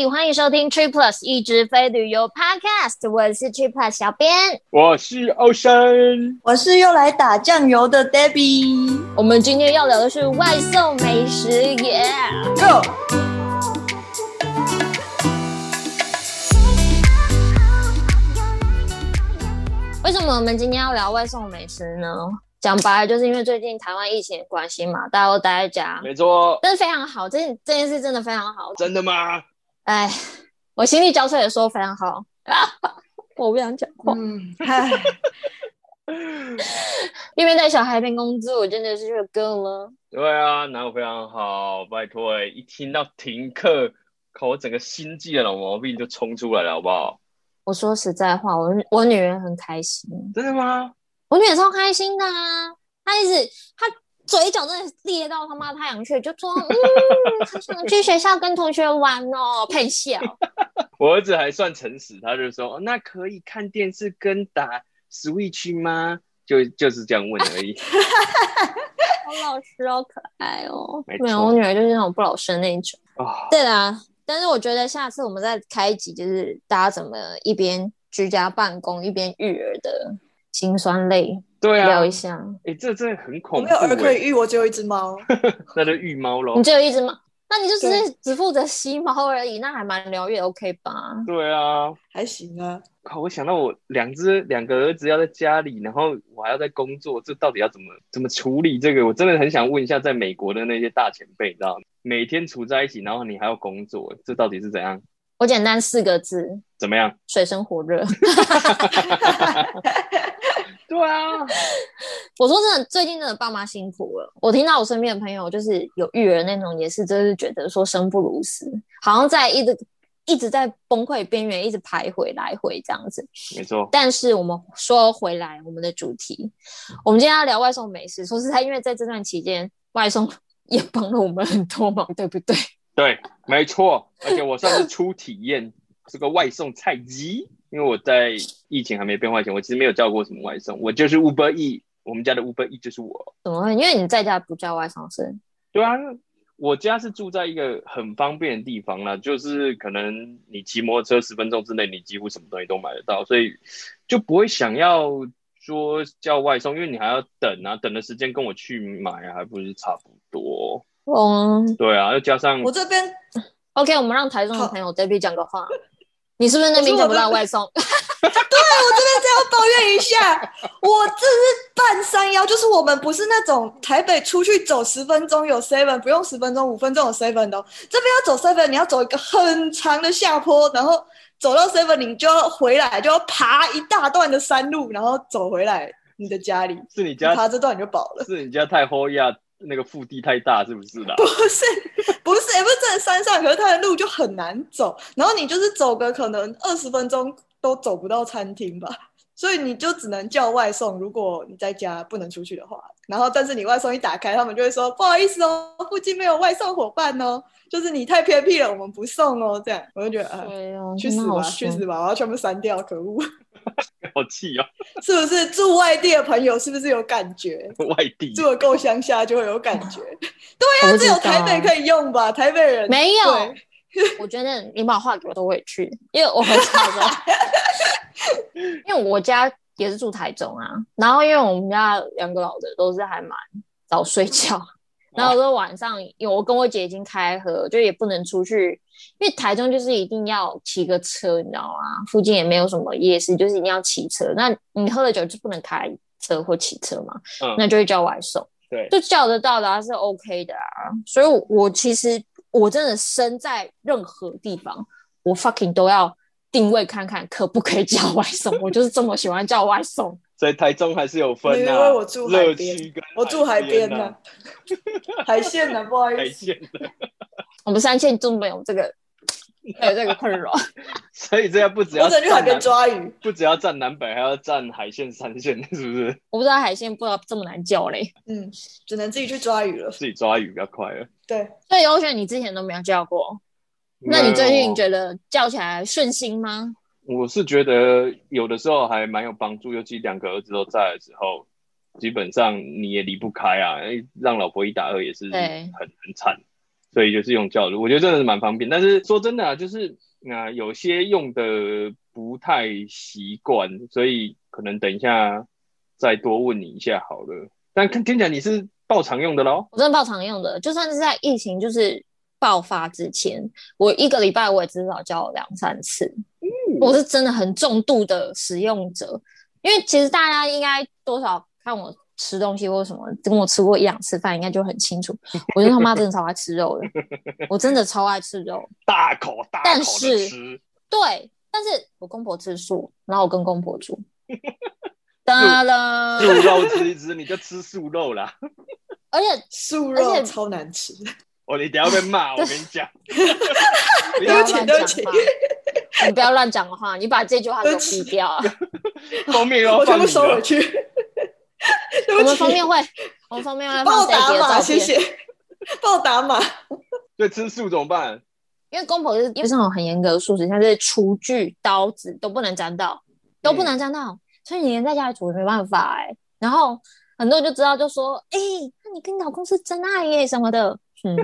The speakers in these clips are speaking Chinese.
里，欢迎收听 Trip Plus 一直飞旅游 Podcast，我是 Trip Plus 小编，我是 Ocean，我是又来打酱油的 Debbie。我们今天要聊的是外送美食，Yeah，Go！为什么我们今天要聊外送美食呢？讲白了，就是因为最近台湾疫情的关系嘛，大家都待在家，没错，但是非常好，这件这件事真的非常好。真的吗？哎，我心力交瘁的说非常好，我不想讲话。一边带小孩一边工作，我真的是热够了。对啊，哪有非常好？拜托，一听到停课，靠，我整个心悸的老毛病就冲出来了，好不好？我说实在话，我我女儿很开心。真的吗？我女儿超开心的啊！她一直她嘴角真的裂到他妈太阳穴，就说：“嗯，她想 去学校跟同学玩哦，配笑。”我儿子还算诚实，他就说：“那可以看电视跟打 Switch 吗？”就就是这样问而已。好老实，哦可爱哦。没。没有，我女儿就是那种不老实的那一种。哦。对啦，但是我觉得下次我们再开一集，就是大家怎么一边居家办公一边育儿的。心酸泪，对啊，聊一下。哎、欸，这真的很恐怖。我没有儿可以育，我只有一只猫。那就育猫喽。你只有一只猫，那你就只是只负责吸猫而已，那还蛮疗愈，OK 吧？对啊，还行啊。靠，我想到我两只两个儿子要在家里，然后我还要在工作，这到底要怎么怎么处理？这个我真的很想问一下，在美国的那些大前辈，你知道吗？每天处在一起，然后你还要工作，这到底是怎样？我简单四个字，怎么样？水深火热。对啊，我说真的，最近真的爸妈辛苦了。我听到我身边的朋友，就是有育儿那种，也是真是觉得说生不如死，好像在一直一直在崩溃边缘，一直徘徊来回这样子。没错。但是我们说回来，我们的主题，我们今天要聊外送美食。说实在，因为在这段期间，外送也帮了我们很多忙，对不对？对，没错。而且我算是初体验 这个外送菜鸡。因为我在疫情还没变化前，我其实没有叫过什么外送，我就是 Uber E，我们家的 Uber E 就是我。怎么会？因为你在家不叫外送是？对啊，我家是住在一个很方便的地方啦，就是可能你骑摩托车十分钟之内，你几乎什么东西都买得到，所以就不会想要说叫外送，因为你还要等啊，等的时间跟我去买啊，还不是差不多。嗯，对啊，又加上我这边 OK，我们让台中的朋友 Debbie 讲个话。你是不是那边叫不到外送？对，我这边只要抱怨一下，我这是半山腰，就是我们不是那种台北出去走十分钟有 seven，不用十分钟五分钟有 seven 的，这边要走 seven，你要走一个很长的下坡，然后走到 seven，你就要回来，就要爬一大段的山路，然后走回来你的家里。是你家爬这段你就饱了？是你家太荒呀？那个腹地太大是不是啦？不是，不是，也不是在山上，可是它的路就很难走，然后你就是走个可能二十分钟都走不到餐厅吧，所以你就只能叫外送。如果你在家不能出去的话，然后但是你外送一打开，他们就会说不好意思哦，附近没有外送伙伴哦，就是你太偏僻了，我们不送哦。这样我就觉得啊，去死吧，去死吧，我要全部删掉，可恶。好气哦！是不是住外地的朋友是不是有感觉？外地住的够乡下就会有感觉。对呀、啊，只有台北可以用吧？台北人没有。我觉得你把话给我都会去，因为我很少的。因为我家也是住台中啊，然后因为我们家两个老的都是还蛮早睡觉。然后说晚上，因为我跟我姐已经开喝，就也不能出去，因为台中就是一定要骑个车，你知道吗？附近也没有什么夜市，就是一定要骑车。那你喝了酒就不能开车或骑车嘛，嗯、那就会叫外送，对，就叫得到的还是 OK 的啊。所以我，我其实我真的身在任何地方，我 fucking 都要定位看看可不可以叫外送，我就是这么喜欢叫外送。在台中还是有分的、啊，因为我住海边，我住海边呢、啊，海线呢、啊，不好意思，我们三线中没有这个，有这个困扰，所以这样不只要去海边抓鱼，不只要站南北，还要站海线三线，是不是？我不知道海线不知道这么难叫嘞，嗯，只能自己去抓鱼了，自己抓鱼比较快了。对，所以欧选，你之前都没有叫过，那你最近觉得叫起来顺心吗？我是觉得有的时候还蛮有帮助，尤其两个儿子都在的时候，基本上你也离不开啊。让老婆一打二也是很很惨。所以就是用叫的，我觉得真的是蛮方便。但是说真的啊，就是那、呃、有些用的不太习惯，所以可能等一下再多问你一下好了。但听听起来你是爆常用的喽？我真的爆常用的，就算是在疫情就是爆发之前，我一个礼拜我也至少叫两三次。嗯，我是真的很重度的使用者，因为其实大家应该多少看我。吃东西或什么，跟我吃过一两次饭，应该就很清楚。我觉得他妈真的超爱吃肉的，我真的超爱吃肉，大口大口的吃。对，但是我公婆吃素，然后我跟公婆住。哒了，素肉吃一吃，你就吃素肉啦。而且 素肉超难吃。哦，你等下被骂，我跟你讲。不要乱讲话，你不要乱讲话，你把这句话给我毙掉啊！后面要我全部收回去。我们方便会，我们方便会帮我打码，谢谢。帮我打码。对，吃素怎么办？因为公婆是因为上有很严格的素食，像是厨具、刀子都不能沾到，都不能沾到，嗯、所以你连在家里煮也没办法哎、欸。然后很多人就知道，就说：“哎、欸，那你跟你老公是真爱耶什么的。”嗯。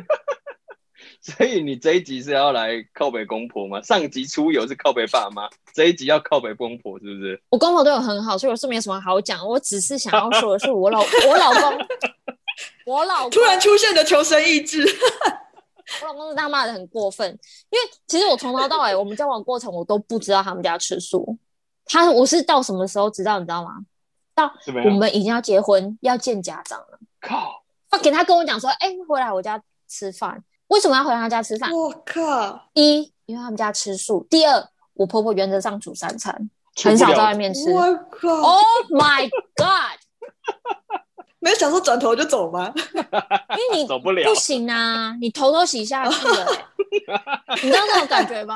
所以你这一集是要来靠北公婆吗？上集出游是靠北爸妈，这一集要靠北公婆，是不是？我公婆对我很好，所以我是没什么好讲。我只是想要说的是，我老 我老公，我老公突然出现的求生意志。我老公是他骂的很过分，因为其实我从头到尾我们交往过程，我都不知道他们家吃素。他我是到什么时候知道？你知道吗？到我们已经要结婚要见家长了。靠！他给他跟我讲说，哎、欸，回来我家吃饭。为什么要回他家吃饭？我靠！一，因为他们家吃素；第二，我婆婆原则上煮三餐，很少在外面吃。我靠！Oh my god！没有想说转头就走吗？因为你走不了，不行啊！你头都洗下去了、欸，你知道那种感觉吗？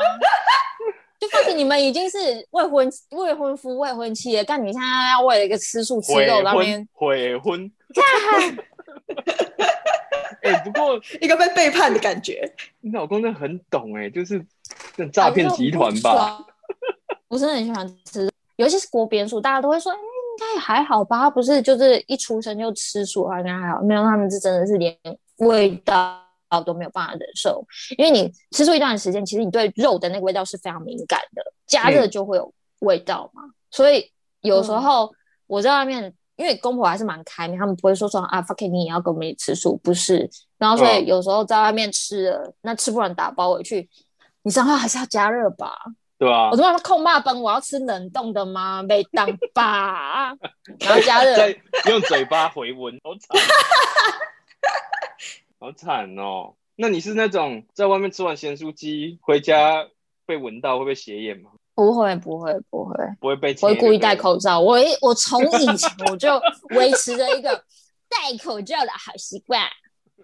就发现你们已经是未婚未婚夫未婚妻了，但你现在要为了一个吃素吃肉那边悔婚。哎、欸，不过一个被背叛的感觉。你老公真的很懂哎、欸，就是这诈骗集团吧。我真的很喜欢吃，尤其是锅边素，大家都会说，哎、欸，应该还好吧？他不是就是一出生就吃素，应该还好。没有，他们是真的是连味道都没有办法忍受，因为你吃素一段时间，其实你对肉的那个味道是非常敏感的，加热就会有味道嘛。嗯、所以有时候我在外面。因为公婆还是蛮开明，他们不会说说啊，fuck it, 你也要跟我们一起吃素，不是。然后所以有时候在外面吃了，哦、那吃不完打包回去，你上号还是要加热吧？对啊。我说控骂崩，我要吃冷冻的吗？没当吧，然后加热，用嘴巴回温，好惨，好惨哦。那你是那种在外面吃完咸酥鸡回家被闻到会不会斜眼吗？不会不会不会不会被，我会故意戴口罩。我我从以前我就维持着一个戴口罩的好习惯。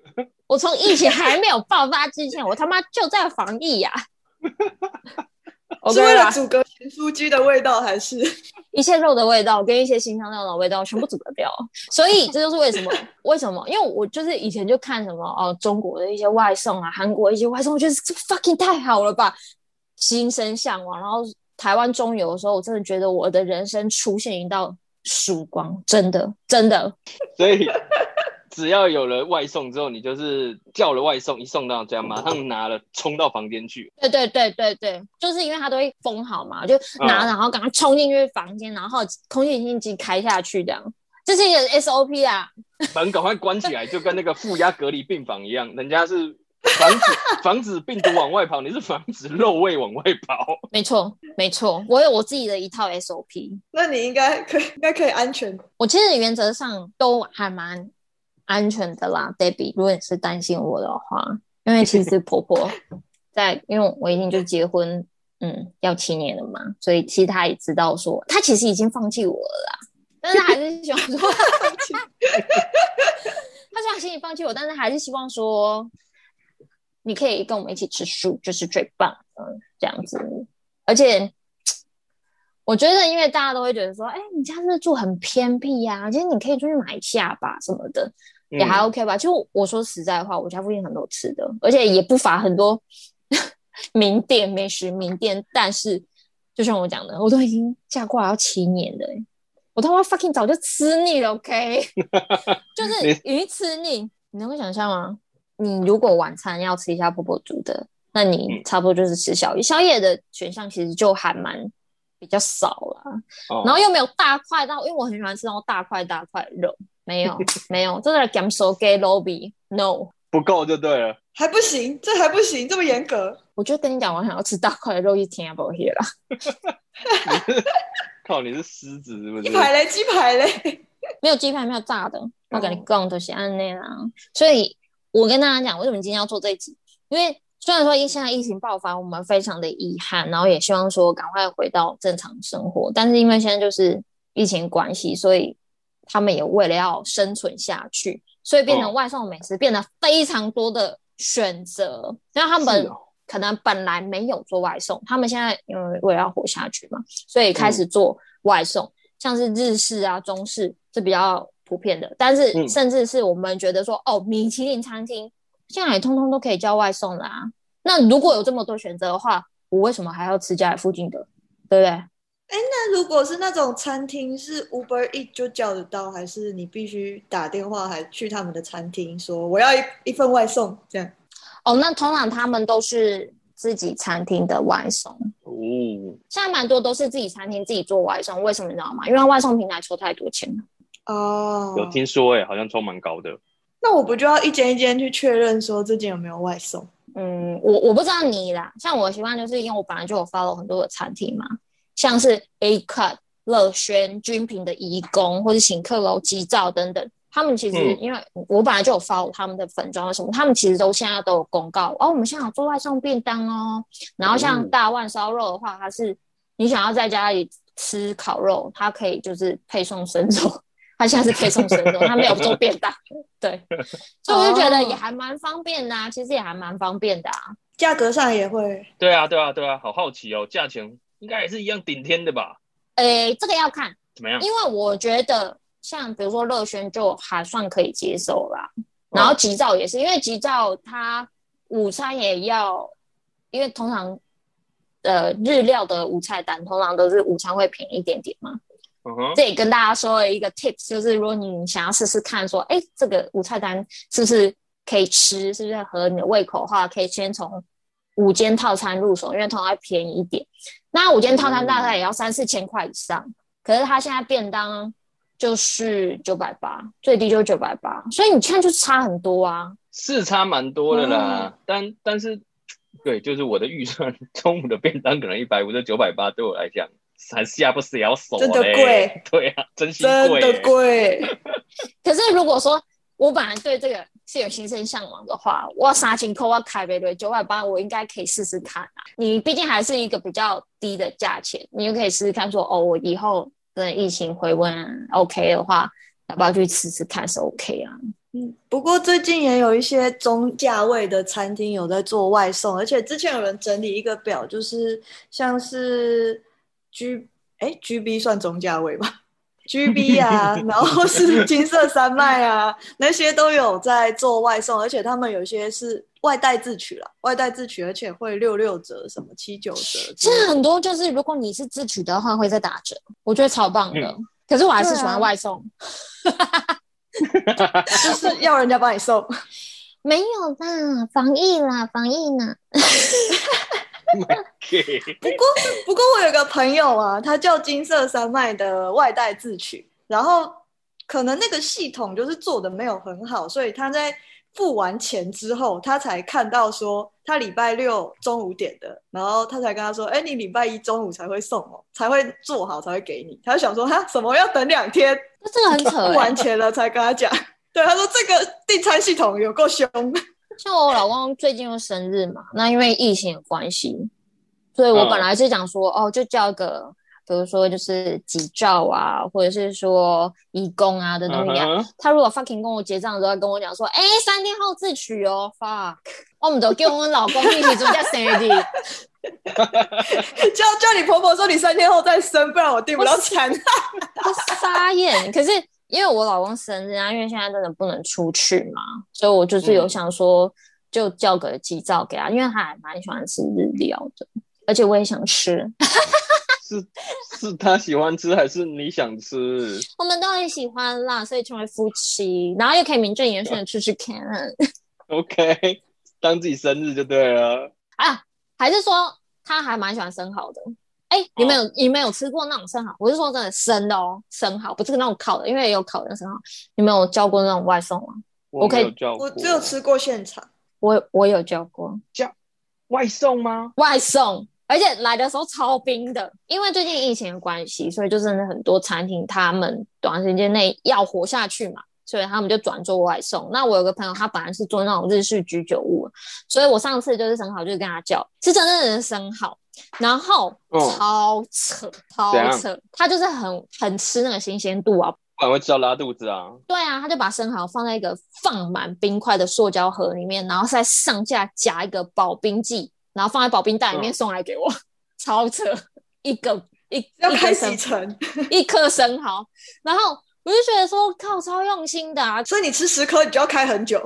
我从疫情还没有爆发之前，我他妈就在防疫呀、啊。是为了阻隔咸酥鸡的味道，还是一切肉的味道跟一些新香料的味道全部阻隔掉？所以这就是为什么？为什么？因为我就是以前就看什么哦，中国的一些外送啊，韩国一些外送，我觉得这 fucking 太好了吧，心生向往，然后。台湾中游的时候，我真的觉得我的人生出现一道曙光，真的，真的。所以只要有了外送之后，你就是叫了外送，一送到家，马上拿了冲到房间去。对对对对对，就是因为它都会封好嘛，就拿，然后赶快冲进去房间，然后空气清新机开下去，这样，这是一个 SOP 啊。门赶快关起来，就跟那个负压隔离病房一样，人家是。防止防止病毒往外跑，你是防止肉味往外跑。没错，没错，我有我自己的一套 SOP。那你应该可以，应该可以安全。我其实原则上都还蛮安全的啦，Debbie。如果你是担心我的话，因为其实婆婆 在，因为我已经就结婚，嗯，要七年了嘛，所以其实她也知道说，她其实已经放弃我了啦，但是她还是希望说，她虽然心里放弃我，但是还是希望说。你可以跟我们一起吃素，就是最棒的这样子。而且我觉得，因为大家都会觉得说，哎、欸，你家是不是住很偏僻呀？其实你可以出去买一下吧，什么的也还 OK 吧。就、嗯、我说实在话，我家附近很多吃的，而且也不乏很多 名店、美食名店。但是，就像我讲的，我都已经嫁过来要七年了，我他妈 fucking 早就吃腻了，OK？就是已经吃腻，你能够想象吗？你如果晚餐要吃一下婆婆煮的，那你差不多就是吃宵夜。宵夜的选项其实就还蛮比较少了，哦、然后又没有大块到，因为我很喜欢吃那种大块大块肉，没有没有，这是减少给 lobby，no 不够就对了，还不行，这还不行，这么严格。我就跟你讲，我想要吃大块的肉，一天也不会了。靠，你是狮子是不是？鸡排嘞，鸡排嘞，没有鸡排，没有炸的。我跟你讲都是按那样，所以我跟大家讲，为什么今天要做这一集？因为虽然说现在疫情爆发，我们非常的遗憾，然后也希望说赶快回到正常生活。但是因为现在就是疫情关系，所以他们也为了要生存下去，所以变成外送美食变得非常多的选择。然后他们可能本来没有做外送，他们现在因为为了要活下去嘛，所以开始做外送，嗯、像是日式啊、中式是比较普遍的。但是甚至是我们觉得说，嗯、哦，米其林餐厅现在也通通都可以叫外送啦啊。那如果有这么多选择的话，我为什么还要吃家里附近的？对不对？哎，那如果是那种餐厅，是 Uber Eat 就叫得到，还是你必须打电话，还去他们的餐厅说我要一一份外送这样？哦，那通常他们都是自己餐厅的外送哦。现在蛮多都是自己餐厅自己做外送，为什么你知道吗？因为外送平台抽太多钱了。哦，有听说哎、欸，好像抽蛮高的。那我不就要一间一间去确认说这间有没有外送？嗯，我我不知道你啦。像我的习惯就是因为我本来就有 follow 很多的餐厅嘛，像是 A Cut、乐轩、君品的义工，或者请客楼、吉兆等等。他们其实，因为我本来就有 follow 他们的粉专什么，他们其实都现在都有公告哦，我们现在有做外送便当哦。然后像大万烧肉的话，它是你想要在家里吃烤肉，它可以就是配送生肉，它现在是配送生肉，他没有做便当。对，所以我就觉得也还蛮方便的啊，其实也还蛮方便的啊，价格上也会。对啊，对啊，对啊，好好奇哦，价钱应该也是一样顶天的吧？诶，这个要看怎么样，因为我觉得。像比如说乐轩就还算可以接受啦，然后吉兆也是，因为吉兆它午餐也要，因为通常呃日料的午菜单通常都是午餐会便宜一点点嘛。这也跟大家说了一个 tips，就是如果你想要试试看说，哎，这个午菜单是不是可以吃，是不是合你的胃口的话，可以先从五间套餐入手，因为通常会便宜一点。那五间套餐大概也要三四千块以上，嗯、可是它现在便当。就是九百八，最低就是九百八，所以你看就差很多啊，是差蛮多的啦。嗯、但但是，对，就是我的预算，中午的便当可能一百五，这九百八对我来讲还下不是要手真的贵，对啊，真心贵，真的贵。可是如果说我本来对这个是有心生向往的话，我三千块我开杯对九百八，我应该可以试试看啊。你毕竟还是一个比较低的价钱，你就可以试试看说，哦，我以后。等疫情回温 OK 的话，要不要去吃吃看？是 OK 啊。嗯，不过最近也有一些中价位的餐厅有在做外送，而且之前有人整理一个表，就是像是 G 哎 GB 算中价位吧，GB 啊，然后是金色山脉啊，那些都有在做外送，而且他们有些是。外带自取了，外带自取，而且会六六折，什么七九折。其实很多就是，如果你是自取的话，会再打折，我觉得超棒的。嗯、可是我还是喜欢外送，啊、就是要人家帮你送。没有啦，防疫啦，防疫呢。不过，不过我有个朋友啊，他叫金色山脉的外带自取，然后可能那个系统就是做的没有很好，所以他在。付完钱之后，他才看到说他礼拜六中午点的，然后他才跟他说：“哎，你礼拜一中午才会送哦，才会做好才会给你。”他就想说：“哈，什么要等两天？那这个很扯。”付完钱了才跟他讲。对，他说这个订餐系统有够凶。像我老公最近又生日嘛，那因为疫情有关系，所以我本来是讲说，哦，哦，就叫个。比如说就是吉兆啊，或者是说义工啊的东西啊，uh. 他如果 fucking 跟我结账的时候跟我讲说，哎、欸，三天后自取哦，fuck，我们都叫我们老公一起做加生日，叫叫你婆婆说你三天后再生，不然我订不到餐。傻眼，可是因为我老公生日啊，因为现在真的不能出去嘛，所以我就是有想说，就叫个吉兆给他，因为他还蛮喜欢吃日料的，而且我也想吃。是是他喜欢吃还是你想吃？我们都很喜欢啦，所以成为夫妻，然后又可以名正言顺的吃吃看。OK，当自己生日就对了。啊，还是说他还蛮喜欢生蚝的？哎、欸，你们有、哦、你们有吃过那种生蚝？我是说真的生的哦，生蚝不是那种烤的，因为也有烤的生蚝。你们有叫过那种外送吗？我没有叫过，我只有吃过现场。我我有叫过，叫外送吗？外送，而且来的时候超冰的。因为最近疫情的关系，所以就真的很多餐厅他们短时间内要活下去嘛。所以他们就转做外送。那我有个朋友，他本来是做那种日式居酒屋，所以我上次就是生蚝，就是跟他叫，是真正的生蚝，然后超扯，超扯，他就是很很吃那个新鲜度啊，不然会吃到拉肚子啊。对啊，他就把生蚝放在一个放满冰块的塑胶盒里面，然后再上下夹一个保冰剂，然后放在保冰袋里面送来给我，嗯、超扯，一个一要开几层，一颗生蚝，然后。我就觉得说靠，超用心的啊！所以你吃十颗，你就要开很久。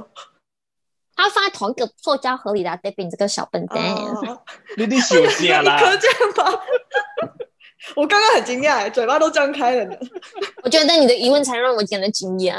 他放在同一个塑胶盒里的，Debbie 这个小笨蛋，你你休息啦！你可这样吗？我刚刚很惊讶，嘴巴都张开了呢。我觉得你的疑问才让我感到惊讶。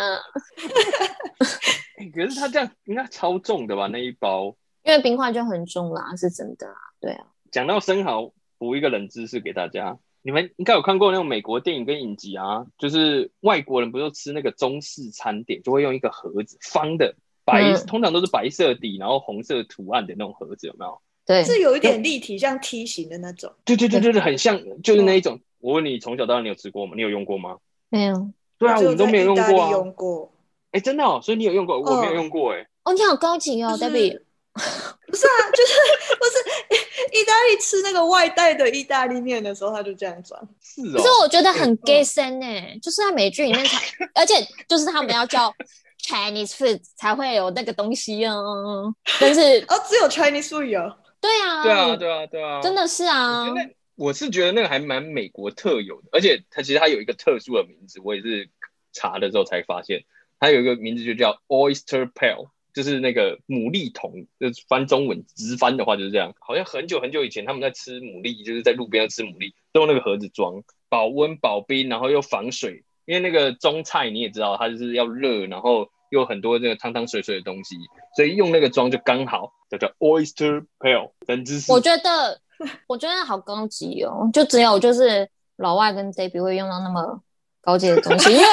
可是他这样应该超重的吧？那一包，因为冰块就很重啦，是真的啊。对啊。讲到生蚝，补一个冷知识给大家。你们应该有看过那种美国电影跟影集啊，就是外国人不是吃那个中式餐点，就会用一个盒子，方的白，嗯、通常都是白色底，然后红色图案的那种盒子，有没有？对，是有一点立体，像梯形的那种。对对对对对，很像，就是那一种。我问你，从小到大你有吃过吗？你有用过吗？没有。对啊，我们都没有用过啊。用过。哎，真的哦，所以你有用过，我没有用过哎。哦，你好高级哦，Debbie。不是啊，就是不是意大利吃那个外带的意大利面的时候，他就这样装。是哦。可是我觉得很 gay 森哎，就是在美剧里面才，而且就是他们要叫 Chinese food 才会有那个东西哦。但是 哦，只有 Chinese food 有。对啊，对啊，对啊，对啊，真的是啊。我，我是觉得那个还蛮美国特有的，而且它其实它有一个特殊的名字，我也是查的时候才发现，它有一个名字就叫 Oyster Pale。就是那个牡蛎桶，就是翻中文直翻的话就是这样。好像很久很久以前他们在吃牡蛎，就是在路边吃牡蛎，都用那个盒子装，保温保冰，然后又防水。因为那个中菜你也知道，它就是要热，然后又很多那个汤汤水水的东西，所以用那个装就刚好，叫叫 Oyster Pale。真知识。我觉得我觉得好高级哦，就只有就是老外跟 Debbie 会用到那么高级的东西，因为。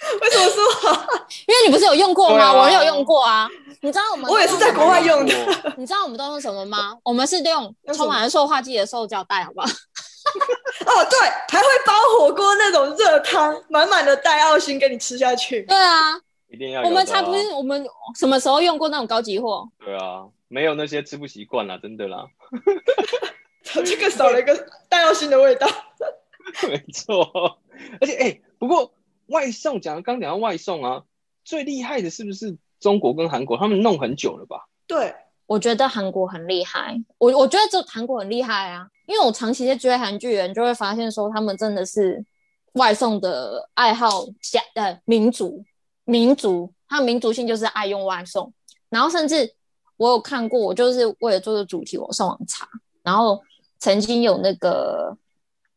为什么说？因为你不是有用过吗？啊、我有用过啊。你知道我们我也是在国外用的。你知道我们都用什么吗？我们是用充满了塑化剂的塑胶袋，好不好？哦，对，还会包火锅那种热汤，满满的带奥星给你吃下去。对啊，一定要。我们才不是，我们什么时候用过那种高级货？对啊，没有那些吃不习惯啦，真的啦。这个少了一个带奥星的味道。没错，而且哎、欸，不过。外送讲，刚讲到外送啊，最厉害的是不是中国跟韩国？他们弄很久了吧？对，我觉得韩国很厉害。我我觉得这韩国很厉害啊，因为我长期在追韩剧，人就会发现说，他们真的是外送的爱好家呃民族民族，他民族性就是爱用外送。然后甚至我有看过，我就是为了做这主题，我上网查，然后曾经有那个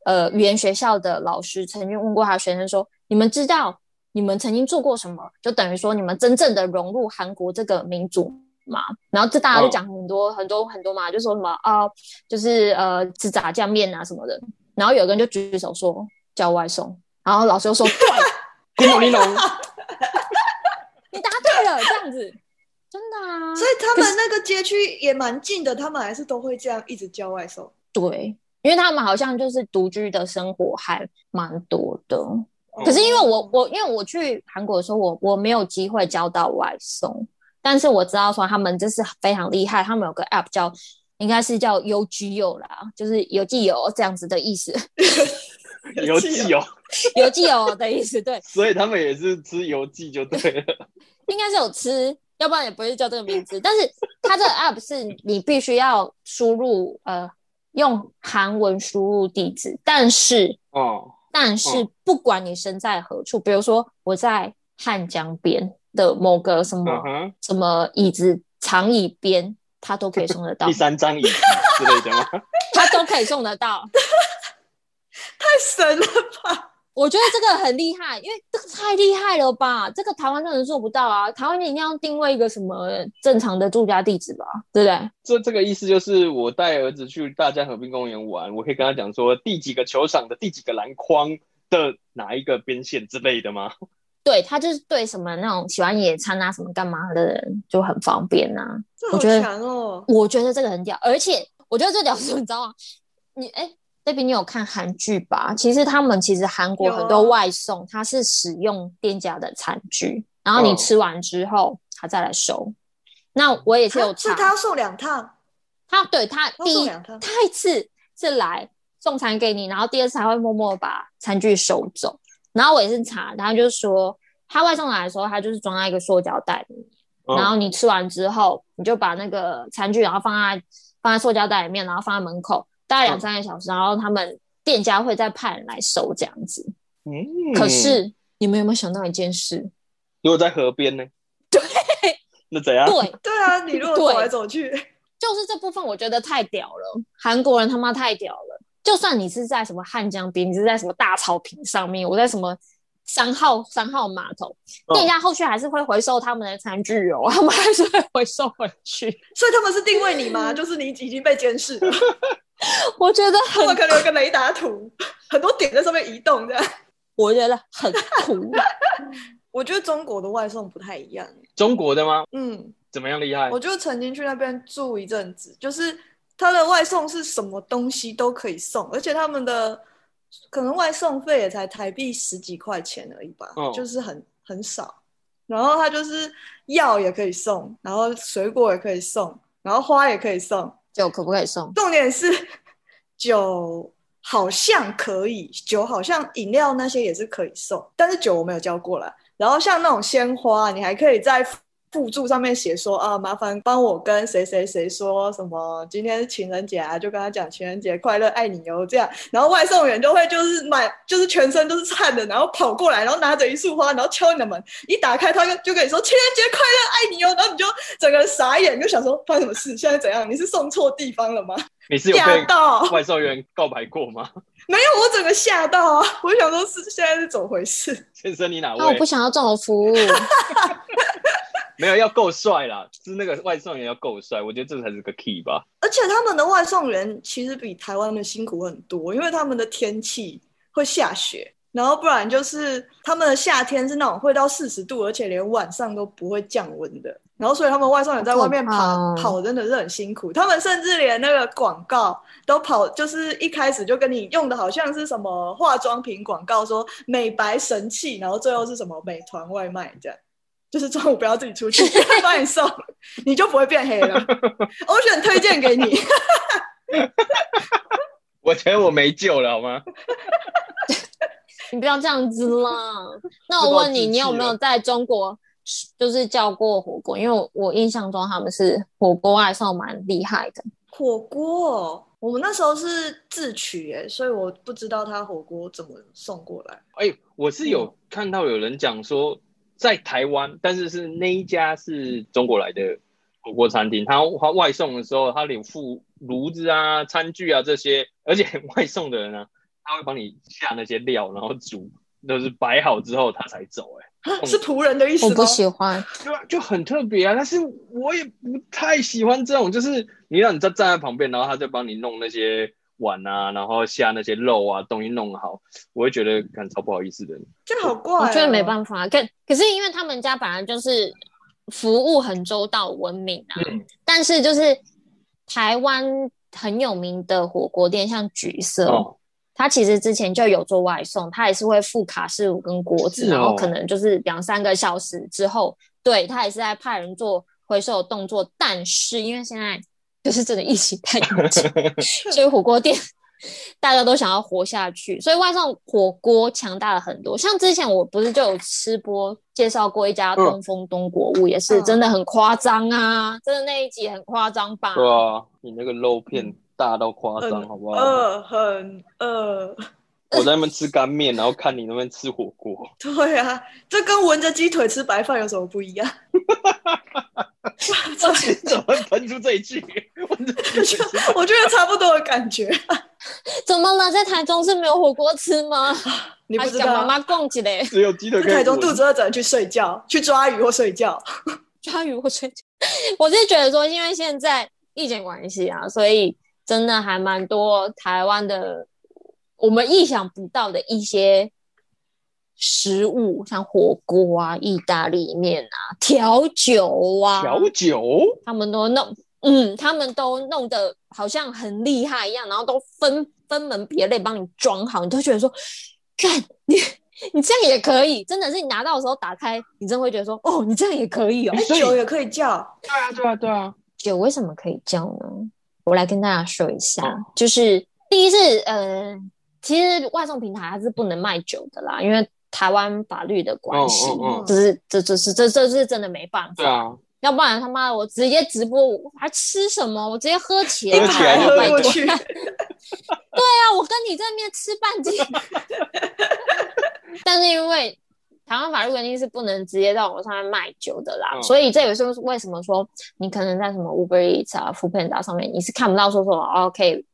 呃语言学校的老师曾经问过他学生说。你们知道你们曾经做过什么？就等于说你们真正的融入韩国这个民族嘛？然后这大家就讲很多、oh. 很多很多嘛，就说什么啊，就是呃吃炸酱面啊什么的。然后有个人就举手说叫外送，然后老师又说对，叮咚叮咚，你答对了，这样子真的啊。所以他们那个街区也蛮近的，他们还是都会这样一直叫外送。对，因为他们好像就是独居的生活还蛮多的。可是因为我我因为我去韩国的时候，我我没有机会交到外送，但是我知道说他们就是非常厉害，他们有个 app 叫应该是叫有机有啦，就是有机有这样子的意思。有机有，有机有的意思，对。所以他们也是吃邮寄就对了。应该是有吃，要不然也不会叫这个名字。但是它这个 app 是你必须要输入呃用韩文输入地址，但是哦。但是不管你身在何处，哦、比如说我在汉江边的某个什么、嗯、什么椅子长椅边，他都可以送得到。第三张椅子之类的吗？他都可以送得到，太神了吧！我觉得这个很厉害，因为这个太厉害了吧？这个台湾真的做不到啊！台湾你一定要定位一个什么正常的住家地址吧，对不对？这这个意思就是，我带儿子去大江河滨公园玩，我可以跟他讲说，第几个球场的第几个篮筐的哪一个边线之类的吗？对，他就是对什么那种喜欢野餐啊、什么干嘛的人就很方便啊。这好强哦！我觉得，我觉得这个很屌，而且我觉得这屌是你知道吗？你哎。这边你有看韩剧吧？其实他们其实韩国很多外送，他是使用店家的餐具，然后你吃完之后他再来收。那我也是有查，是他要送两趟，他对他第一他一次是来送餐给你，然后第二次还会默默把餐具收走。然后我也是查，然后就是说他外送来的时候，他就是装在一个塑胶袋里面，然后你吃完之后，你就把那个餐具然后放在放在塑胶袋里面，然后放在门口。大概两三个小时，然后他们店家会再派人来收这样子。嗯，可是你们有没有想到一件事？如果在河边呢？对，那怎样？对对啊，你如果走来走去，就是这部分我觉得太屌了。韩国人他妈太屌了！就算你是在什么汉江边，你是在什么大草坪上面，我在什么三号三号码头，哦、店家后续还是会回收他们的餐具哦，他们还是会回收回去。所以他们是定位你吗？就是你已经被监视了。我觉得很，我可能有个雷达图，很多点在上面移动，这样 我觉得很酷。我觉得中国的外送不太一样。中国的吗？嗯，怎么样厉害？我就曾经去那边住一阵子，就是他的外送是什么东西都可以送，而且他们的可能外送费也才台币十几块钱而已吧，哦、就是很很少。然后他就是药也可以送，然后水果也可以送，然后花也可以送。酒可不可以送？重点是 酒好像可以，酒好像饮料那些也是可以送，但是酒我没有交过来。然后像那种鲜花，你还可以在附注上面写说啊，麻烦帮我跟谁谁谁说什么，今天是情人节啊，就跟他讲情人节快乐，爱你哦这样。然后外送员就会就是满，就是全身都是汗的，然后跑过来，然后拿着一束花，然后敲你的门，一打开他就就跟你说情人节快乐，爱你哦。然后你就整个人傻眼，就想说发生什么事？现在怎样？你是送错地方了吗？你是有被外送员告白过吗？没有，我整个吓到啊！我想说是现在是怎么回事？先生，你哪位？那我不想要这种服务。没有，要够帅啦，是那个外送员要够帅，我觉得这才是个 key 吧。而且他们的外送员其实比台湾的辛苦很多，因为他们的天气会下雪，然后不然就是他们的夏天是那种会到四十度，而且连晚上都不会降温的。然后所以他们外送员在外面跑跑真的是很辛苦，他们甚至连那个广告都跑，就是一开始就跟你用的好像是什么化妆品广告，说美白神器，然后最后是什么美团外卖这样。就是中午不要自己出去，他帮你送，你就不会变黑了。我选推荐给你。我觉得我没救了，好吗？你不要这样子啦。那我问你，你有没有在中国就是叫过火锅？因为我印象中他们是火锅外送蛮厉害的。火锅，我们那时候是自取哎，所以我不知道他火锅怎么送过来。哎、欸，我是有看到有人讲说。在台湾，但是是那一家是中国来的火锅餐厅，他他外送的时候，他连附炉子啊、餐具啊这些，而且外送的人呢、啊，他会帮你下那些料，然后煮，都、就是摆好之后他才走、欸。哎，是仆人的意思吗？我不喜欢，就就很特别啊。但是我也不太喜欢这种，就是你让你在站在旁边，然后他就帮你弄那些。碗啊，然后下那些肉啊，东西弄好，我会觉得感超不好意思的。这好怪、哦，我觉得没办法。可可是因为他们家本来就是服务很周到、文明啊。嗯、但是就是台湾很有名的火锅店，像橘色，哦、他其实之前就有做外送，他也是会附卡式炉跟锅子，哦、然后可能就是两三个小时之后，对他也是在派人做回收的动作。但是因为现在。就是真的疫情太严重，所以火锅店大家都想要活下去，所以外送火锅强大了很多。像之前我不是就有吃播介绍过一家东风东国物，嗯、也是真的很夸张啊！嗯、真的那一集很夸张吧？对啊，你那个肉片大到夸张，好不好？饿，很饿。我在那边吃干面，然后看你那边吃火锅。对啊，这跟闻着鸡腿吃白饭有什么不一样？这怎么喷出这一句？我觉得差不多的感觉。怎么了？在台中是没有火锅吃吗？你不知道？妈妈供起来，只有鸡腿。台中肚子饿，只能去睡觉，去抓鱼或睡觉，抓鱼或睡觉。我是觉得说，因为现在疫情关系啊，所以真的还蛮多台湾的我们意想不到的一些食物，像火锅啊、意大利面啊、调酒啊、调酒，他们都弄。嗯，他们都弄得好像很厉害一样，然后都分分门别类帮你装好，你都觉得说，干你你这样也可以，真的是你拿到的时候打开，你真的会觉得说，哦，你这样也可以哦，酒也可以叫，对啊对啊对啊，酒为什么可以叫呢？我来跟大家说一下，哦、就是第一是呃，其实外送平台它是不能卖酒的啦，因为台湾法律的关系，哦哦哦、这是这这是这这是真的没办法。对啊。要不然他妈的，我直接直播，我还吃什么？我直接喝起来，喝起来喝过去。对啊，我跟你在那边吃半斤。但是因为台湾法律规定是不能直接在网上面卖酒的啦，嗯、所以这也是为什么说你可能在什么 Uber Eats 啊、Foodpanda 上面你是看不到说说哦可以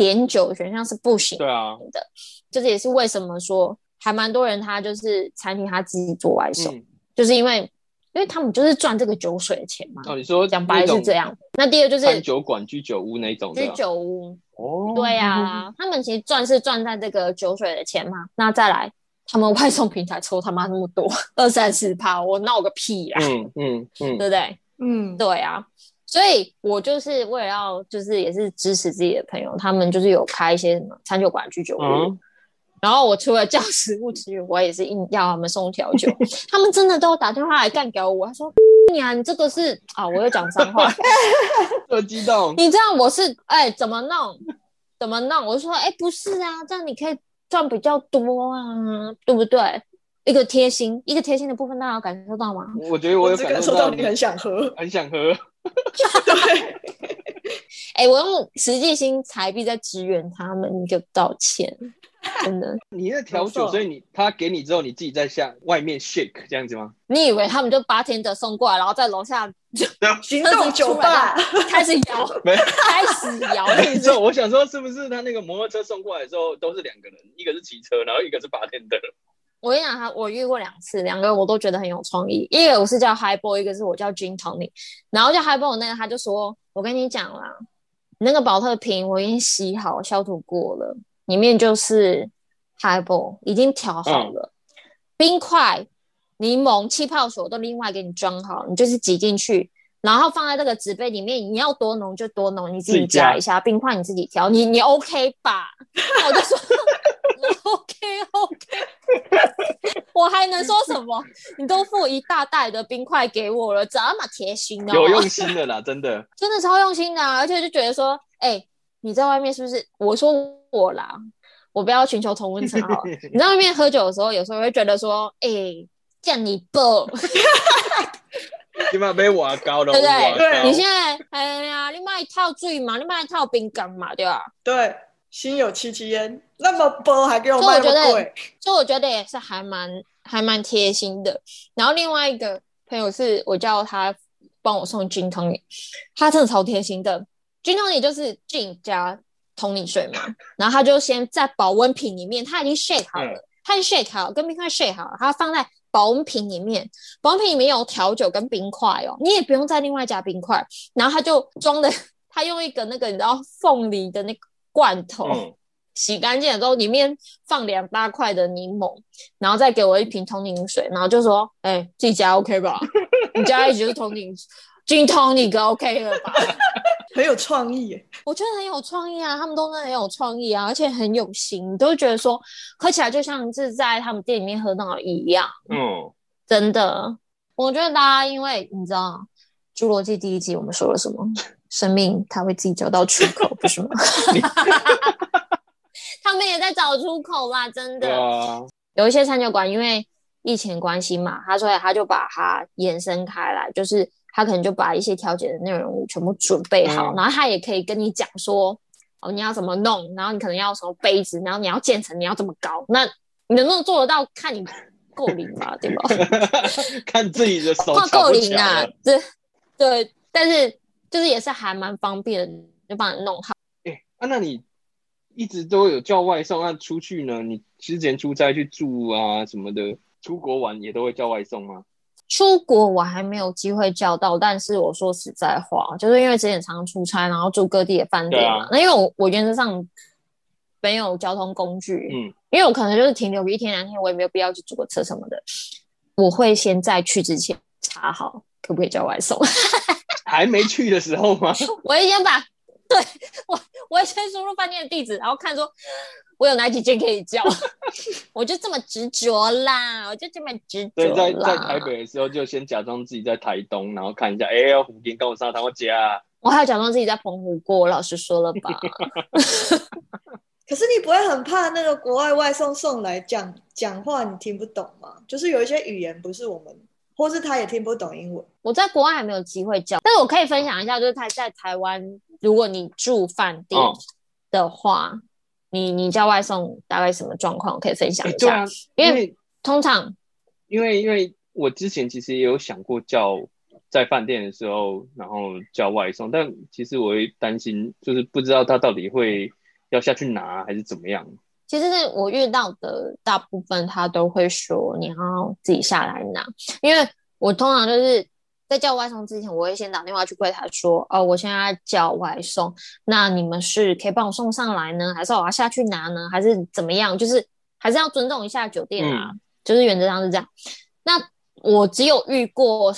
点酒选项是不行的。对啊，这也是为什么说还蛮多人他就是餐厅他自己做外送，嗯、就是因为。因为他们就是赚这个酒水的钱嘛。哦，你说讲白是这样。那第二就是餐酒馆、居酒屋那种。居酒屋。哦。对、啊，他们其实赚是赚在这个酒水的钱嘛。那再来，他们外送平台抽他妈那么多，二三十趴，我闹个屁啊！嗯嗯嗯，对不对？嗯，对啊。所以我就是为了要，就是也是支持自己的朋友，他们就是有开一些什么餐酒馆、居酒屋。嗯然后我除了叫食物之余，我也是硬要他们送调酒。他们真的都打电话来干掉我，他说：“你啊，你这个是啊，我又讲脏话，多激动。你这样我是哎，怎么弄？怎么弄？我就说哎，不是啊，这样你可以赚比较多啊，对不对？一个贴心，一个贴心的部分，大家有感受到吗？我觉得我有感受到你很想喝，很想喝。对，哎，我用实际新财币在支援他们，你就道歉。”真的，你在调酒，所以你他给你之后，你自己在向外面 shake 这样子吗？你以为他们就八天的送过来，然后在楼下就 行动酒吧开始摇，没开始摇。没错，我想说是不是他那个摩托车送过来之后都是两个人，一个是骑车，然后一个是八天的。我跟你讲，他我遇过两次，两个我都觉得很有创意。一个我是叫 High Boy，一个是我叫 Gin Tonic。然后叫 High Boy 那个他就说：“我跟你讲啦，那个保特瓶我已经洗好消毒过了。”里面就是 Highball 已经调好了，嗯、冰块、柠檬、气泡水都另外给你装好，你就是挤进去，然后放在这个纸杯里面，你要多浓就多浓，你自己加一下，冰块你自己调，你你 OK 吧？我就说 OK OK，我还能说什么？你都付一大袋的冰块给我了，这么贴心哦，有用心的啦，真的，真的超用心的，啊，而且就觉得说，哎、欸。你在外面是不是？我说我啦，我不要寻求同温层好。你在外面喝酒的时候，有时候会觉得说，哎、欸，叫你不，你妈被挖高了，对不对？对，你现在，哎呀，你买一套醉嘛，你买一套冰缸嘛，对吧？对，心有戚戚焉，那么薄还给我卖那么贵，所以我觉得也是还蛮还蛮贴心的。然后另外一个朋友是我叫他帮我送金汤饮，他真的超贴心的。Gin Tonic 就是 Gin 加 Tonic 水嘛，然后他就先在保温瓶里面，他已经 shake 好了，他已经 shake 好，跟冰块 shake 好了，他放在保温瓶里面，保温瓶里面有调酒跟冰块哦，你也不用再另外加冰块，然后他就装的，他用一个那个你知道凤梨的那个罐头，嗯、洗干净了之后里面放两大块的柠檬，然后再给我一瓶 Tonic 水，然后就说，哎、欸，自己加 OK 吧，你加一局就是 Tonic Gin Tonic OK 了吧？很有创意耶，我觉得很有创意啊，他们都很有创意啊，而且很有心，都觉得说喝起来就像是在他们店里面喝到一样。嗯，真的，我觉得大家因为你知道《侏罗纪》第一集我们说了什么？生命它会自己找到出口，不是吗？他们也在找出口啦，真的。啊、有一些餐酒馆因为疫情关系嘛，他所以他就把它延伸开来，就是。他可能就把一些调解的内容全部准备好，嗯、然后他也可以跟你讲说，哦，你要怎么弄，然后你可能要什么杯子，然后你要建成，你要这么高，那你能不能做得到？看你够灵吧，对吧？看自己的手够够灵啊，对对，但是就是也是还蛮方便的，就帮你弄好。哎、欸，啊，那你一直都有叫外送，那出去呢？你之前出差去住啊什么的，出国玩也都会叫外送吗？出国我还没有机会叫到，但是我说实在话，就是因为之前常常出差，然后住各地的饭店嘛。啊、那因为我我原则上没有交通工具，嗯，因为我可能就是停留一天两天，我也没有必要去租个车什么的。我会先在去之前查好可不可以叫外送。还没去的时候吗？我会先把对我我会先输入饭店的地址，然后看说。我有哪几间可以叫？我就这么执着啦，我就这么执着。在在台北的时候，就先假装自己在台东，然后看一下，哎、欸，要虎丁跟我上他家。我还要假装自己在澎湖过，老实说了吧。可是你不会很怕那个国外外送送来讲讲话你听不懂吗？就是有一些语言不是我们，或是他也听不懂英文。我在国外还没有机会教，但是我可以分享一下，就是他在台湾，如果你住饭店的话。哦你你叫外送大概什么状况？可以分享一下。对啊，因为通常，因为因为我之前其实也有想过叫在饭店的时候，然后叫外送，但其实我会担心，就是不知道他到底会要下去拿还是怎么样。其实是我遇到的大部分，他都会说你要自己下来拿，因为我通常就是。在叫外送之前，我会先打电话去柜台说：“哦，我现在叫外送，那你们是可以帮我送上来呢，还是我要下去拿呢，还是怎么样？就是还是要尊重一下酒店啊，嗯、就是原则上是这样。那我只有遇过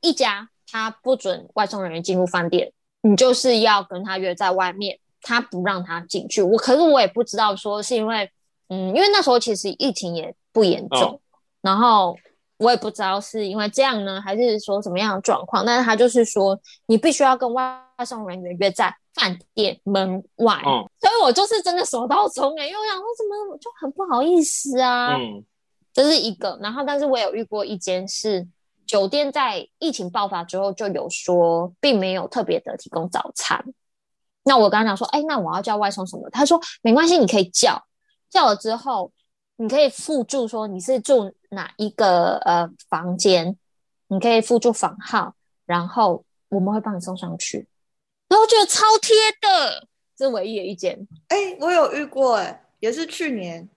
一家，他不准外送人员进入饭店，你就是要跟他约在外面，他不让他进去。我可是我也不知道说是因为，嗯，因为那时候其实疫情也不严重，哦、然后。”我也不知道是因为这样呢，还是说什么样的状况。但是他就是说，你必须要跟外送人员约在饭店门外。嗯，所以我就是真的手到冲哎，因为我想说怎么就很不好意思啊。嗯，这是一个。然后，但是我有遇过一件事，酒店在疫情爆发之后就有说，并没有特别的提供早餐。那我刚刚讲说，哎，那我要叫外送什么？他说没关系，你可以叫，叫了之后。你可以附注说你是住哪一个呃房间，你可以附注房号，然后我们会帮你送上去。然后我觉得超贴的，这唯一的一间。哎、欸，我有遇过、欸，哎，也是去年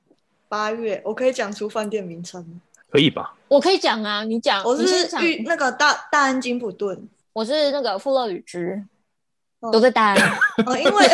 八月，我可以讲出饭店名称吗？可以吧？我可以讲啊，你讲。我是遇那个大大安金普顿，我是那个富乐旅居。都在大安。哦，因为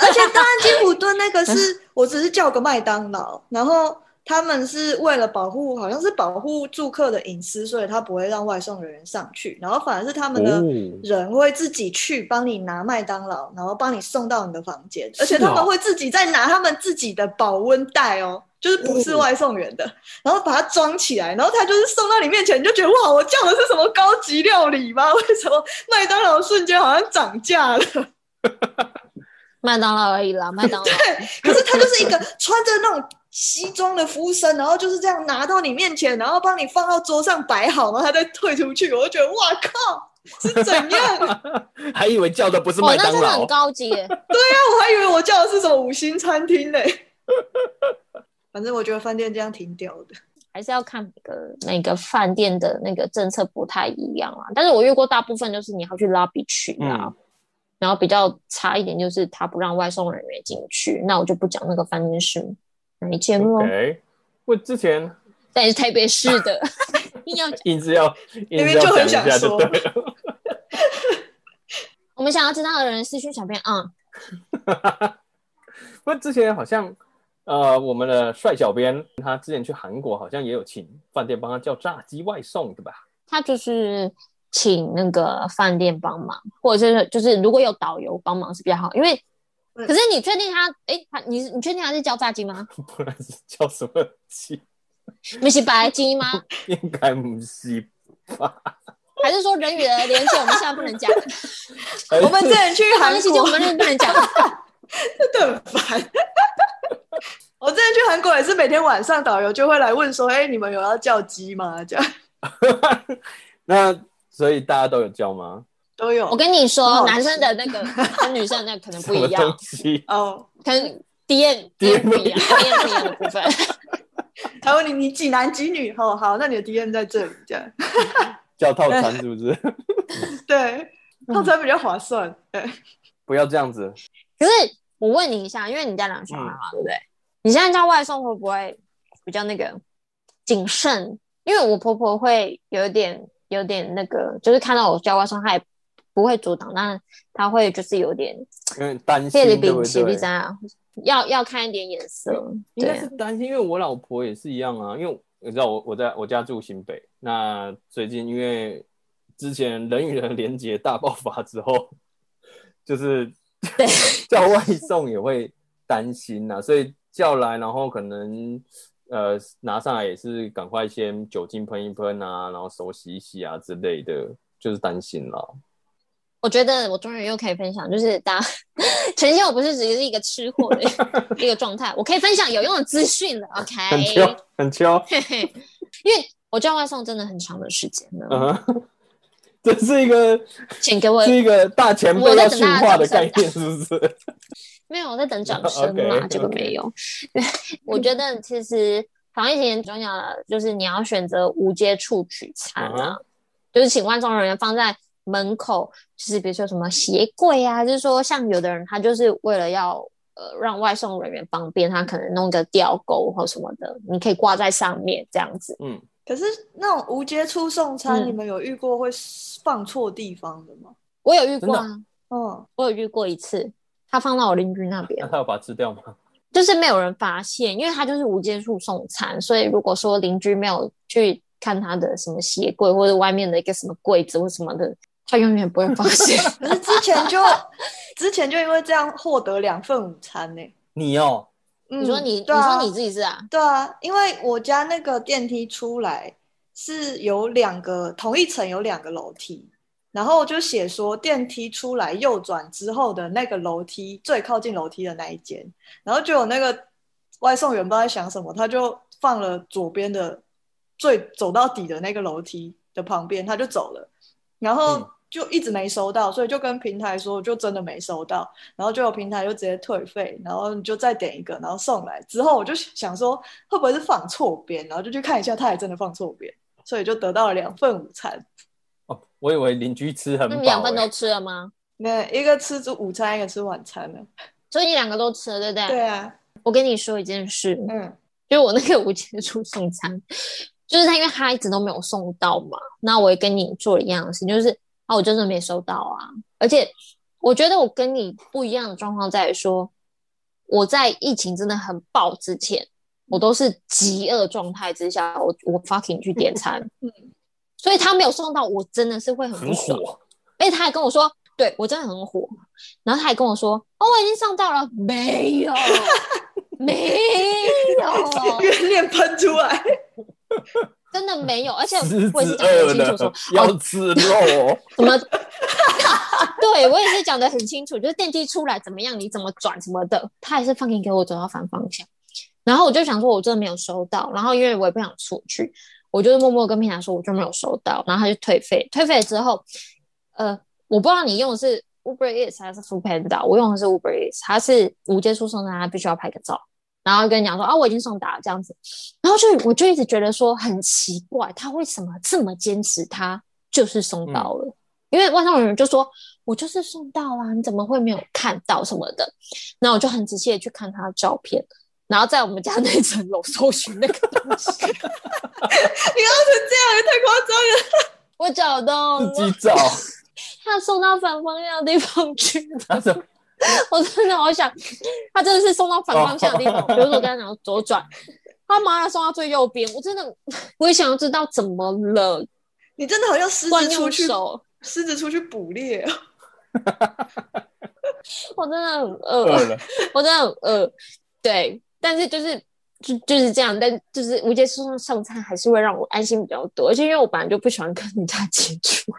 而且大安金普顿那个是我只是叫个麦当劳，然后他们是为了保护，好像是保护住客的隐私，所以他不会让外送人员上去，然后反而是他们的人会自己去帮你拿麦当劳，然后帮你送到你的房间，而且他们会自己再拿他们自己的保温袋哦。就是不是外送员的，然后把它装起来，然后他就是送到你面前，你就觉得哇，我叫的是什么高级料理吗？为什么麦当劳瞬间好像涨价了？麦当劳而已啦，麦当劳。对，可是他就是一个穿着那种西装的服务生，然后就是这样拿到你面前，然后帮你放到桌上摆好，然后他再退出去。我就觉得哇靠，是怎样？还以为叫的不是麦当劳，那真的很高级。对呀、啊，我还以为我叫的是什么五星餐厅呢。反正我觉得饭店这样挺屌的，还是要看每个每个饭店的那个政策不太一样啊。但是我遇过大部分就是你要去 lobby 取啊，嗯、然后比较差一点就是他不让外送人员进去，那我就不讲那个饭店是哪一间了。Okay. 我之前但是台北市的，硬要硬是要那边就很想说，我们想要知道的人私讯小编啊。不过之前好像。呃，我们的帅小编他之前去韩国，好像也有请饭店帮他叫炸鸡外送，对吧？他就是请那个饭店帮忙，或者是就是如果有导游帮忙是比较好，因为可是你确定他？哎、欸，他你你确定他是叫炸鸡吗？不然是叫什么鸡？不是白鸡吗？应该不是吧？还是说人与人的连接我们现在不能讲？我们之前去韩国，我们不能讲，真的很烦。我之前去韩国也是每天晚上导游就会来问说：“哎、欸，你们有要叫鸡吗？”这样。那所以大家都有叫吗？都有。我跟你说，男生的那个 跟女生的那个可能不一样。哦，可能 D N D N 不一样，D N 不一样的部分。他问你你几男几女？好好，那你的 D N 在这里，这样。叫套餐是不是？对，套餐比较划算。对，不要这样子。可是。我问你一下，因为你家两个小孩嘛，对不对？你现在叫外送会不会比较那个谨慎？因为我婆婆会有点有点那个，就是看到我叫外送，她也不会阻挡，但他会就是有点有点担心，对不对？要要看一点眼色，应该是担心，因为我老婆也是一样啊。因为你知道我我在我家住新北，那最近因为之前人与人连结大爆发之后，就是 叫外送也会担心呐，所以叫来然后可能呃拿上来也是赶快先酒精喷一喷啊，然后手洗一洗啊之类的，就是担心了。我觉得我终于又可以分享，就是大家呈现我不是只是一个吃货的 一个状态，我可以分享有用的资讯了。OK，很巧，很巧，因为我叫外送真的很长的时间了。Uh -huh. 这是一个，请给我是一个大前辈要训话的概念，是不是？没有，我在等掌声 嘛，这个没有。我觉得其实防疫期间重要的就是你要选择无接触取餐啊，uh -huh. 就是请外送人员放在。门口就是比如说什么鞋柜啊，就是说像有的人他就是为了要呃让外送人员方便，他可能弄个吊钩或什么的，你可以挂在上面这样子。嗯，可是那种无接触送餐，嗯，你们有遇过会放错地方的吗？我有遇过啊，嗯，我有遇过一次，他放到我邻居那边，那他有把它吃掉吗？就是没有人发现，因为他就是无接触送餐，所以如果说邻居没有去看他的什么鞋柜或者外面的一个什么柜子或什么的。他永远不会发现。可是之前就之前就因为这样获得两份午餐呢、欸。你哦，你说你、嗯啊，你说你自己是啊？对啊，因为我家那个电梯出来是有两个同一层有两个楼梯，然后就写说电梯出来右转之后的那个楼梯最靠近楼梯的那一间，然后就有那个外送员不知道在想什么，他就放了左边的最走到底的那个楼梯的旁边，他就走了，然后。嗯就一直没收到，所以就跟平台说，就真的没收到，然后就有平台就直接退费，然后你就再点一个，然后送来之后，我就想说会不会是放错边，然后就去看一下，他还真的放错边，所以就得到了两份午餐。哦，我以为邻居吃很饱，两份都吃了吗？那一个吃午餐，一个吃晚餐呢，所以你两个都吃了，对不对？对啊。我跟你说一件事，嗯，就是我那个无接触送餐，就是他，因为他一直都没有送到嘛，那我也跟你做了一样的事情，就是。啊，我真的没收到啊！而且我觉得我跟你不一样的状况在于说，我在疫情真的很爆之前，我都是饥饿状态之下，我我 fucking 去点餐，嗯，所以他没有送到，我真的是会很不爽。而且他还跟我说，对我真的很火，然后他还跟我说，哦，我已经上到了，没有，没有，怨念喷出来。真的没有，而且我也是讲得很清楚说，说要吃肉，怎么？对我也是讲的很清楚，就是电梯出来怎么样，你怎么转什么的，他还是放给我走到反方向。然后我就想说，我真的没有收到。然后因为我也不想出去，我就默默跟平台说，我就没有收到。然后他就退费，退费之后，呃，我不知道你用的是 Uber Eats 还是 Foodpanda，我用的是 Uber Eats，他是无接触送餐，他必须要拍个照。然后跟你讲说啊，我已经送达了这样子，然后就我就一直觉得说很奇怪，他为什么这么坚持？他就是送到了，嗯、因为外送人员就说，我就是送到啦，你怎么会没有看到什么的？然后我就很仔细的去看他的照片，然后在我们家那层楼搜寻那个东西。你要成这样也太夸张了！我找到自己找，他送到反方向的地方去了。我真的好想，他真的是送到反方向的地方。比如说我跟他讲左转，他妈的送到最右边。我真的，我也想要知道怎么了。你真的好像狮子出去，狮子出去捕猎。我真的很饿，我真的很饿。对，但是就是就就是这样，但就是无接触送餐还是会让我安心比较多。而且因为我本来就不喜欢跟人家接触。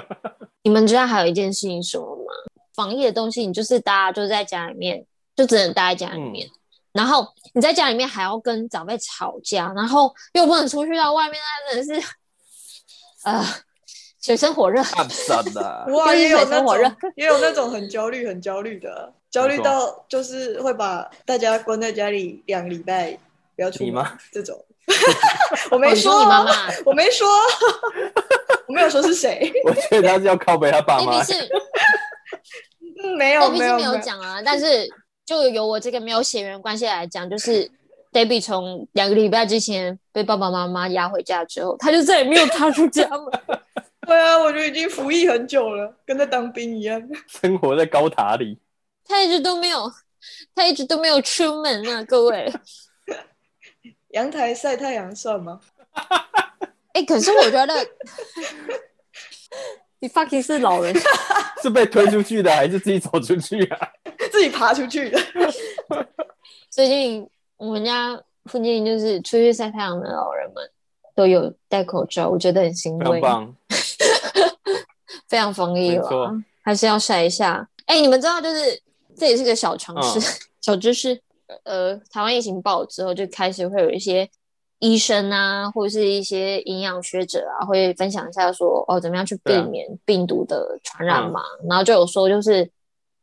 你们知道还有一件事情什么吗？防疫的东西，你就是大家就在家里面，就只能待在家里面。嗯、然后你在家里面还要跟长辈吵架，然后又不能出去到外面，那真的是，呃，水深火热。哇，也有那种，也有那种很焦虑、很焦虑的，焦虑到就是会把大家关在家里两个礼拜，不要出门吗？这种，我没说，你妈妈，我没说，我没有说是谁。我觉得他是要靠背他爸妈。没有，没有，没有讲啊。但是就由我这个没有血缘关系来讲，就是 Debbie 从两个礼拜之前被爸爸妈妈押回家之后，他就再也没有踏出家门。对啊，我觉得已经服役很久了，跟在当兵一样，生活在高塔里。他一直都没有，他一直都没有出门啊，各位。阳台晒太阳算吗？哎、欸，可是我觉得你 fucking 是老人，是被推出去的，还是自己走出去啊？自己爬出去的。最近我们家附近就是出去晒太阳的老人们都有戴口罩，我觉得很欣慰，棒，非常防疫了，还是要晒一下。哎、欸，你们知道，就是这也是个小常识、嗯、小知识。呃，台湾疫情爆之后，就开始会有一些医生啊，或者是一些营养学者啊，会分享一下说，哦，怎么样去避免病毒的传染嘛。嗯、然后就有说，就是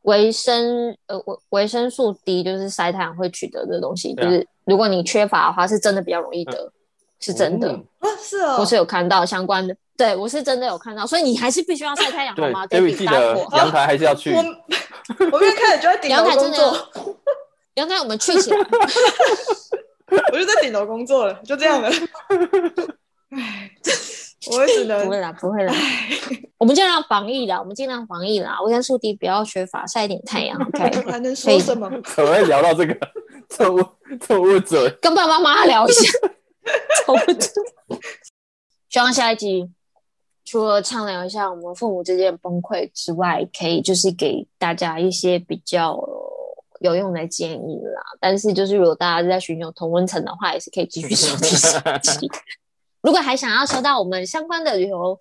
维生呃维维生素 D，就是晒太阳会取得的东西，就是如果你缺乏的话，是真的比较容易得，嗯、是真的啊，是哦，我是有看到相关的，对我是真的有看到，所以你还是必须要晒太阳好吗？对，所以记得阳台还是要去。我我一开始就在顶楼工作。阳台我们去起来，我就在顶楼工作了，就这样了。唉，我也只能不会啦，不会啦。我们尽量防疫啦，我们尽量防疫啦。维生素 D 不要缺乏，晒一点太阳。OK，还能说什么？可不可以聊到这个错误错误者？跟爸爸妈妈聊一下。希望下一集除了畅聊一下我们父母之间的崩溃之外，可以就是给大家一些比较。有用的建议啦，但是就是如果大家在寻求同温层的话，也是可以继续收听下集。如果还想要收到我们相关的旅游，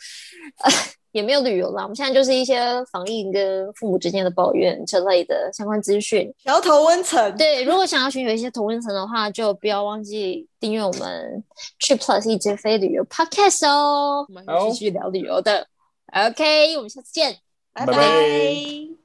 呃，也没有旅游啦，我们现在就是一些防疫跟父母之间的抱怨之类的相关资讯。想要同温层，对，如果想要寻求一些同温层的话，就不要忘记订阅我们 Trip Plus 一直飞旅游 Podcast 哦。我们会继续聊旅游的。OK，我们下次见，拜拜。